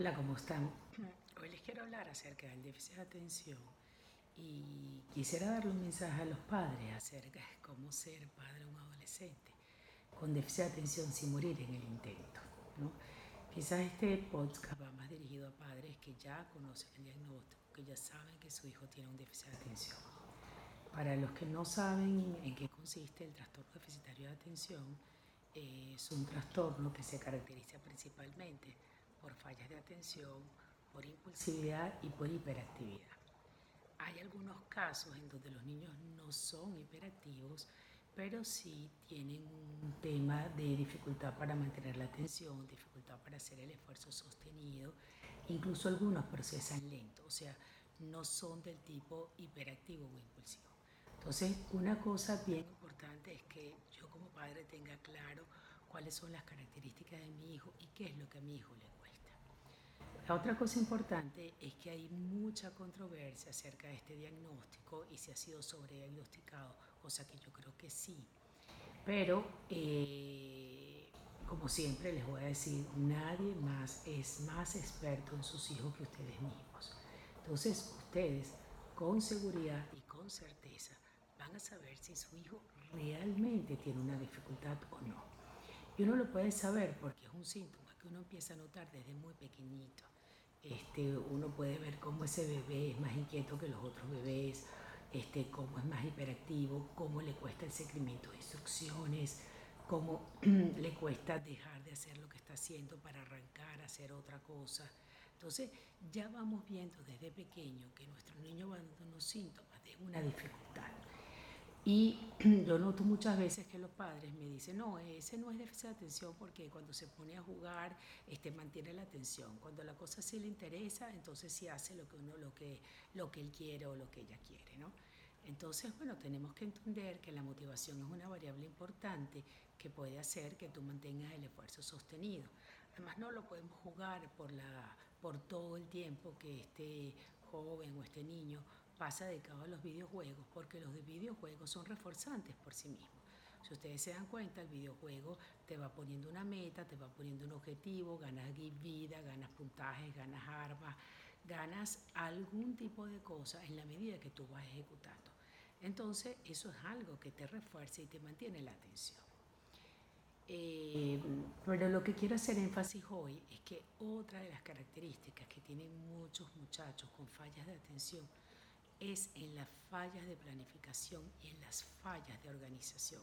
Hola, ¿cómo están? Hoy les quiero hablar acerca del déficit de atención y quisiera darle un mensaje a los padres acerca de cómo ser padre de un adolescente con déficit de atención sin morir en el intento. ¿no? Quizás este podcast va más dirigido a padres que ya conocen el diagnóstico, que ya saben que su hijo tiene un déficit de atención. Para los que no saben en qué consiste el trastorno deficitario de atención, eh, es un trastorno que se caracteriza principalmente por fallas de atención, por impulsividad y por hiperactividad. Hay algunos casos en donde los niños no son hiperactivos, pero sí tienen un tema de dificultad para mantener la atención, dificultad para hacer el esfuerzo sostenido, incluso algunos procesan lento, o sea, no son del tipo hiperactivo o impulsivo. Entonces, una cosa bien importante es que yo como padre tenga claro cuáles son las características de mi hijo y qué es lo que a mi hijo le cuesta. La otra cosa importante es que hay mucha controversia acerca de este diagnóstico y si ha sido sobrediagnosticado, cosa que yo creo que sí. Pero, eh, como siempre les voy a decir, nadie más es más experto en sus hijos que ustedes mismos. Entonces, ustedes con seguridad y con certeza van a saber si su hijo realmente tiene una dificultad o no. Y uno lo puede saber porque es un síntoma que uno empieza a notar desde muy pequeñito. Este, uno puede ver cómo ese bebé es más inquieto que los otros bebés, este, cómo es más hiperactivo, cómo le cuesta el seguimiento de instrucciones, cómo le cuesta dejar de hacer lo que está haciendo para arrancar a hacer otra cosa. Entonces ya vamos viendo desde pequeño que nuestro niño va dando unos síntomas de una dificultad. Y yo noto muchas veces que los padres me dicen, no, ese no es déficit de atención porque cuando se pone a jugar este, mantiene la atención. Cuando la cosa sí le interesa, entonces sí hace lo que, uno, lo, que, lo que él quiere o lo que ella quiere. ¿no? Entonces, bueno, tenemos que entender que la motivación es una variable importante que puede hacer que tú mantengas el esfuerzo sostenido. Además, no lo podemos jugar por, la, por todo el tiempo que este joven o este niño pasa dedicado a los videojuegos, porque los videojuegos son reforzantes por sí mismos. Si ustedes se dan cuenta, el videojuego te va poniendo una meta, te va poniendo un objetivo, ganas vida, ganas puntajes, ganas armas, ganas algún tipo de cosa en la medida que tú vas ejecutando. Entonces, eso es algo que te refuerza y te mantiene la atención. Eh, pero lo que quiero hacer énfasis hoy es que otra de las características que tienen muchos muchachos con fallas de atención es en las fallas de planificación y en las fallas de organización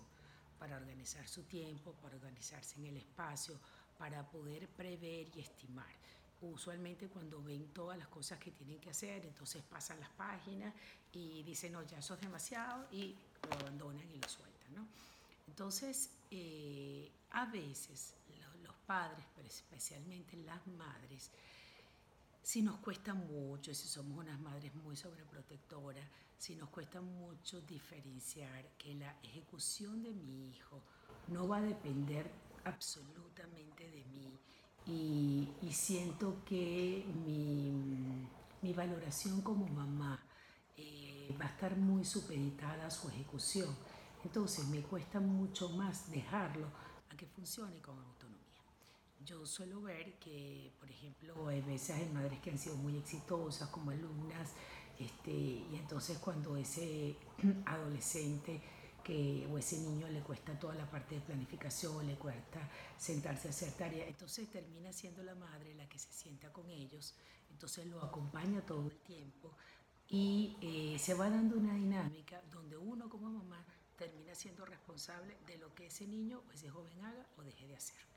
para organizar su tiempo, para organizarse en el espacio, para poder prever y estimar. Usualmente cuando ven todas las cosas que tienen que hacer, entonces pasan las páginas y dicen, no, ya eso es demasiado y lo abandonan y lo sueltan. ¿no? Entonces, eh, a veces los padres, pero especialmente las madres, si nos cuesta mucho, si somos unas madres muy sobreprotectoras, si nos cuesta mucho diferenciar que la ejecución de mi hijo no va a depender absolutamente de mí y, siento que mi, valoración como mamá eh, va a estar muy supeditada a su ejecución. Entonces me cuesta mucho más dejarlo a que funcione con autonomía. Yo suelo ver que, por ejemplo, hay veces hay madres que han sido muy exitosas como alumnas, este, y entonces cuando ese adolescente que, o ese niño le cuesta toda la parte de planificación, le cuesta sentarse a hacer tareas, entonces termina siendo la madre la que se sienta con ellos, entonces lo acompaña todo el tiempo y eh, se va dando una dinámica donde uno como mamá termina siendo responsable de lo que ese niño o ese joven haga o deje de hacer.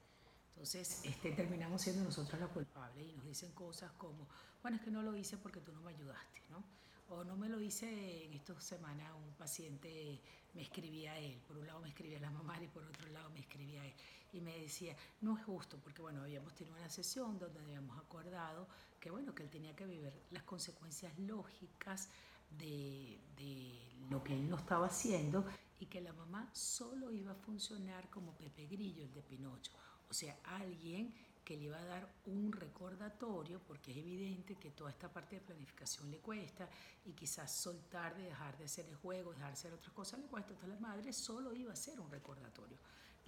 Entonces este, terminamos siendo nosotros la culpable y nos dicen cosas como, bueno, es que no lo hice porque tú no me ayudaste, ¿no? O no me lo hice en estas semanas, un paciente me escribía a él, por un lado me escribía la mamá y por otro lado me escribía a él. Y me decía, no es justo, porque bueno, habíamos tenido una sesión donde habíamos acordado que bueno, que él tenía que vivir las consecuencias lógicas de, de lo que él no estaba haciendo y que la mamá solo iba a funcionar como Pepe Grillo, el de Pinocho o sea, alguien que le va a dar un recordatorio, porque es evidente que toda esta parte de planificación le cuesta y quizás soltar de dejar de hacer el juego, dejar de hacer otras cosas le cuesta. Entonces la madre solo iba a hacer un recordatorio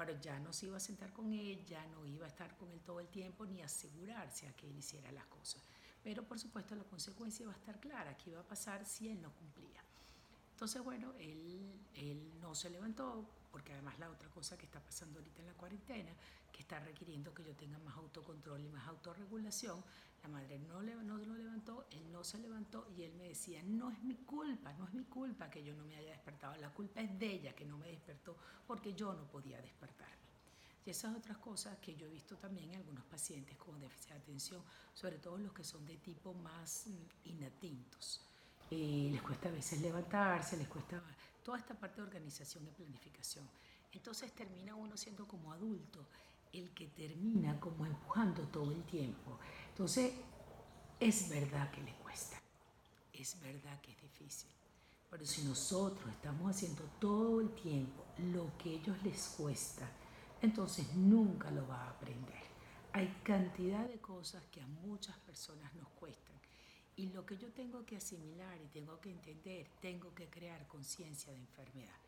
pero ya no se iba a sentar con él, ya no iba a estar con él todo el tiempo ni asegurarse a que él hiciera las cosas. Pero por supuesto la consecuencia iba a estar clara, qué iba a pasar si él no cumplía. Entonces, bueno, él, él no se levantó, porque además la otra cosa que está pasando ahorita en la cuarentena, que está requiriendo que yo tenga más autocontrol y más autorregulación, la madre no, le, no lo levantó, él no se levantó y él me decía, no es mi culpa, no es mi culpa que yo no me haya despertado, la culpa es de ella que no me despertó porque yo no podía despertarme. Y esas otras cosas que yo he visto también en algunos pacientes con déficit de atención, sobre todo los que son de tipo más mm, inatintos. Eh, les cuesta a veces levantarse, les cuesta toda esta parte de organización y planificación. Entonces termina uno siendo como adulto el que termina como empujando todo el tiempo. Entonces, es verdad que le cuesta, es verdad que es difícil, pero si nosotros estamos haciendo todo el tiempo lo que a ellos les cuesta, entonces nunca lo va a aprender. Hay cantidad de cosas que a muchas personas nos cuestan y lo que yo tengo que asimilar y tengo que entender, tengo que crear conciencia de enfermedad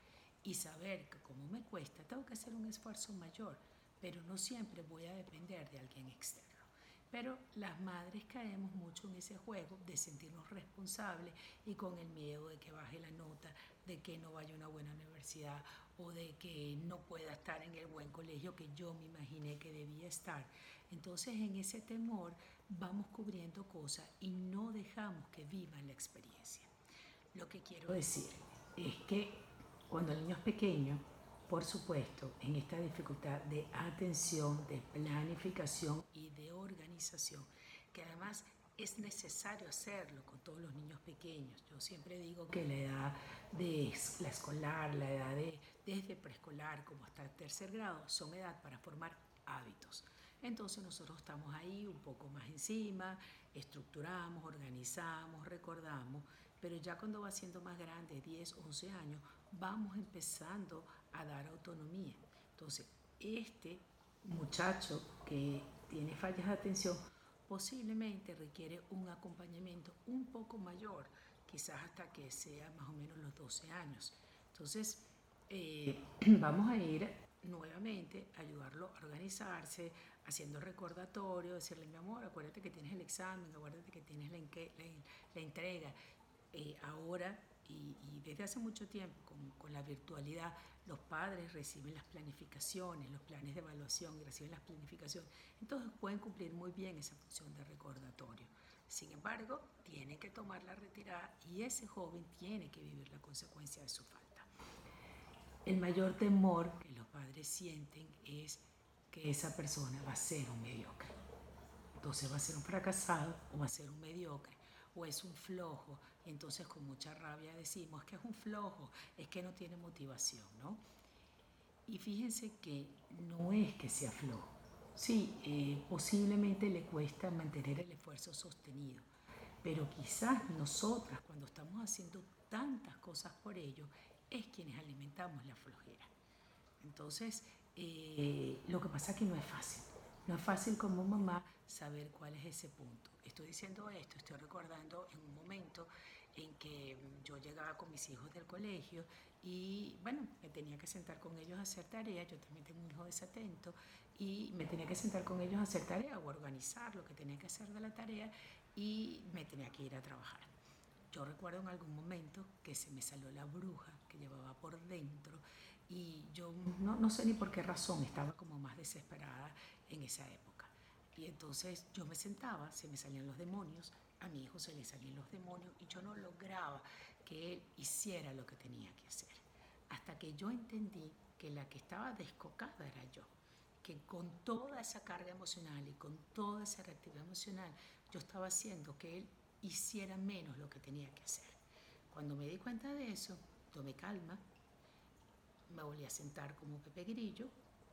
y saber que como me cuesta, tengo que hacer un esfuerzo mayor, pero no siempre voy a depender de alguien externo. Pero las madres caemos mucho en ese juego de sentirnos responsables y con el miedo de que baje la nota, de que no vaya a una buena universidad o de que no pueda estar en el buen colegio que yo me imaginé que debía estar. Entonces en ese temor vamos cubriendo cosas y no dejamos que vivan la experiencia. Lo que quiero decir es que cuando el niño es pequeño, por supuesto, en esta dificultad de atención, de planificación y de organización, que además es necesario hacerlo con todos los niños pequeños. Yo siempre digo que la edad de la escolar, la edad de desde preescolar como hasta tercer grado son edad para formar hábitos. Entonces nosotros estamos ahí un poco más encima, estructuramos, organizamos, recordamos, pero ya cuando va siendo más grande, 10, 11 años, vamos empezando a dar autonomía. Entonces, este muchacho que tiene fallas de atención posiblemente requiere un acompañamiento un poco mayor, quizás hasta que sea más o menos los 12 años. Entonces, eh, vamos a ir nuevamente a ayudarlo a organizarse, haciendo recordatorio, decirle, mi amor, acuérdate que tienes el examen, acuérdate que tienes la, la entrega. Eh, ahora y, desde hace mucho tiempo con, con, la virtualidad, los padres reciben las planificaciones, los planes de evaluación y reciben las planificaciones. Entonces pueden cumplir muy bien esa función de recordatorio. Sin embargo, tienen que tomar la retirada y ese joven tiene que vivir la consecuencia de su falta. El mayor temor que los padres sienten es que esa persona va a ser un mediocre. Entonces va a ser un fracasado o va a ser un mediocre o es un flojo. Y entonces con mucha rabia decimos que es un flojo, es que no tiene motivación, ¿no? Y fíjense que no es que sea flojo. Sí, eh, posiblemente le cuesta mantener el esfuerzo sostenido, pero quizás nosotras cuando estamos haciendo tantas cosas por ello es quienes alimentamos la flojera. Entonces, eh, lo que pasa es que no es fácil. No es fácil como mamá saber cuál es ese punto. Estoy diciendo esto, estoy recordando en un momento en que yo llegaba con mis hijos del colegio y bueno, me tenía que sentar con ellos a hacer tareas, yo también tengo un hijo desatento y me tenía que sentar con ellos a hacer tareas o organizar lo que tenía que hacer de la tarea y me tenía que ir a trabajar. Yo recuerdo en algún momento que se me salió la bruja que llevaba por dentro y yo no, no sé ni por qué razón estaba como más desesperada en esa época. Y entonces yo me sentaba, se me salían los demonios, a mi hijo se le salían los demonios y yo no lograba que él hiciera lo que tenía que hacer. Hasta que yo entendí que la que estaba descocada era yo, que con toda esa carga emocional y con toda esa reactividad emocional, yo estaba haciendo que él hiciera menos lo que tenía que hacer. Cuando me di cuenta de eso, tomé calma, me volví a sentar como Pepe Grillo,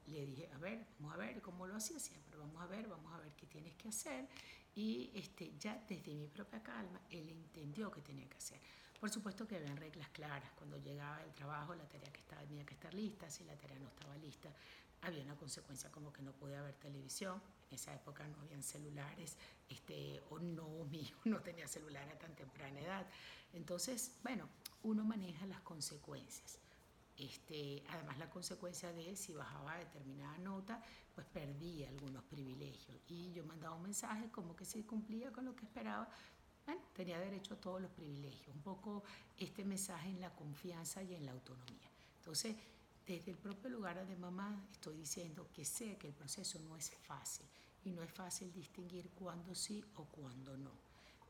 le dije, a ver, vamos a ver cómo lo hacía siempre, vamos a ver, vamos a ver qué tienes que hacer. Y este, ya desde mi propia calma, él entendió qué tenía que hacer. Por supuesto que habían reglas claras. Cuando llegaba el trabajo, la tarea que estaba, tenía que estar lista. Si la tarea no estaba lista, había una consecuencia como que no podía ver televisión. En esa época no habían celulares, este, o no, mi hijo no tenía celular a tan temprana edad. Entonces, bueno, uno maneja las consecuencias Este, además, la consecuencia de si bajaba determinada nota, pues perdía algunos privilegios. Y yo mandaba un mensaje como que si cumplía con lo que esperaba, bueno, tenía derecho a todos los privilegios. Un poco este mensaje en la confianza y en la autonomía. Entonces, desde el propio lugar de mamá estoy diciendo que sé que el proceso no es fácil y no es fácil distinguir cuándo sí o cuándo no.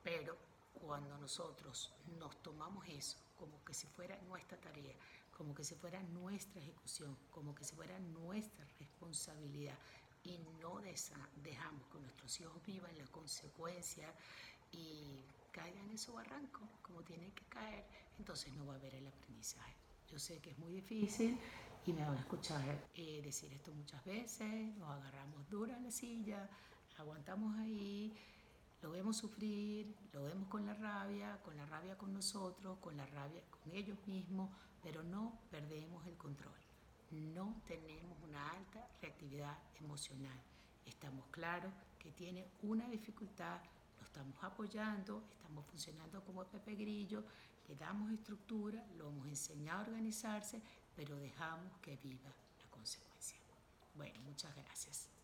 Pero cuando nosotros nos tomamos eso como que si fuera nuestra tarea, como que si fuera nuestra ejecución, como que si fuera nuestra responsabilidad y no dejamos que nuestros hijos vivan la consecuencia y caigan en su barranco como tienen que caer, entonces no va a haber el aprendizaje. Yo sé que es muy difícil y me van a escuchar eh, decir esto muchas veces, nos agarramos dura en la silla, aguantamos ahí, lo vemos sufrir, lo vemos con la rabia, con la rabia con nosotros, con la rabia con ellos mismos, pero no perdemos el control. No tenemos una alta reactividad emocional. Estamos claros que tiene una dificultad, lo estamos apoyando, estamos funcionando como Pepe Grillo, le damos estructura, lo hemos enseñado a organizarse, pero dejamos que viva la consecuencia. Bueno, muchas gracias.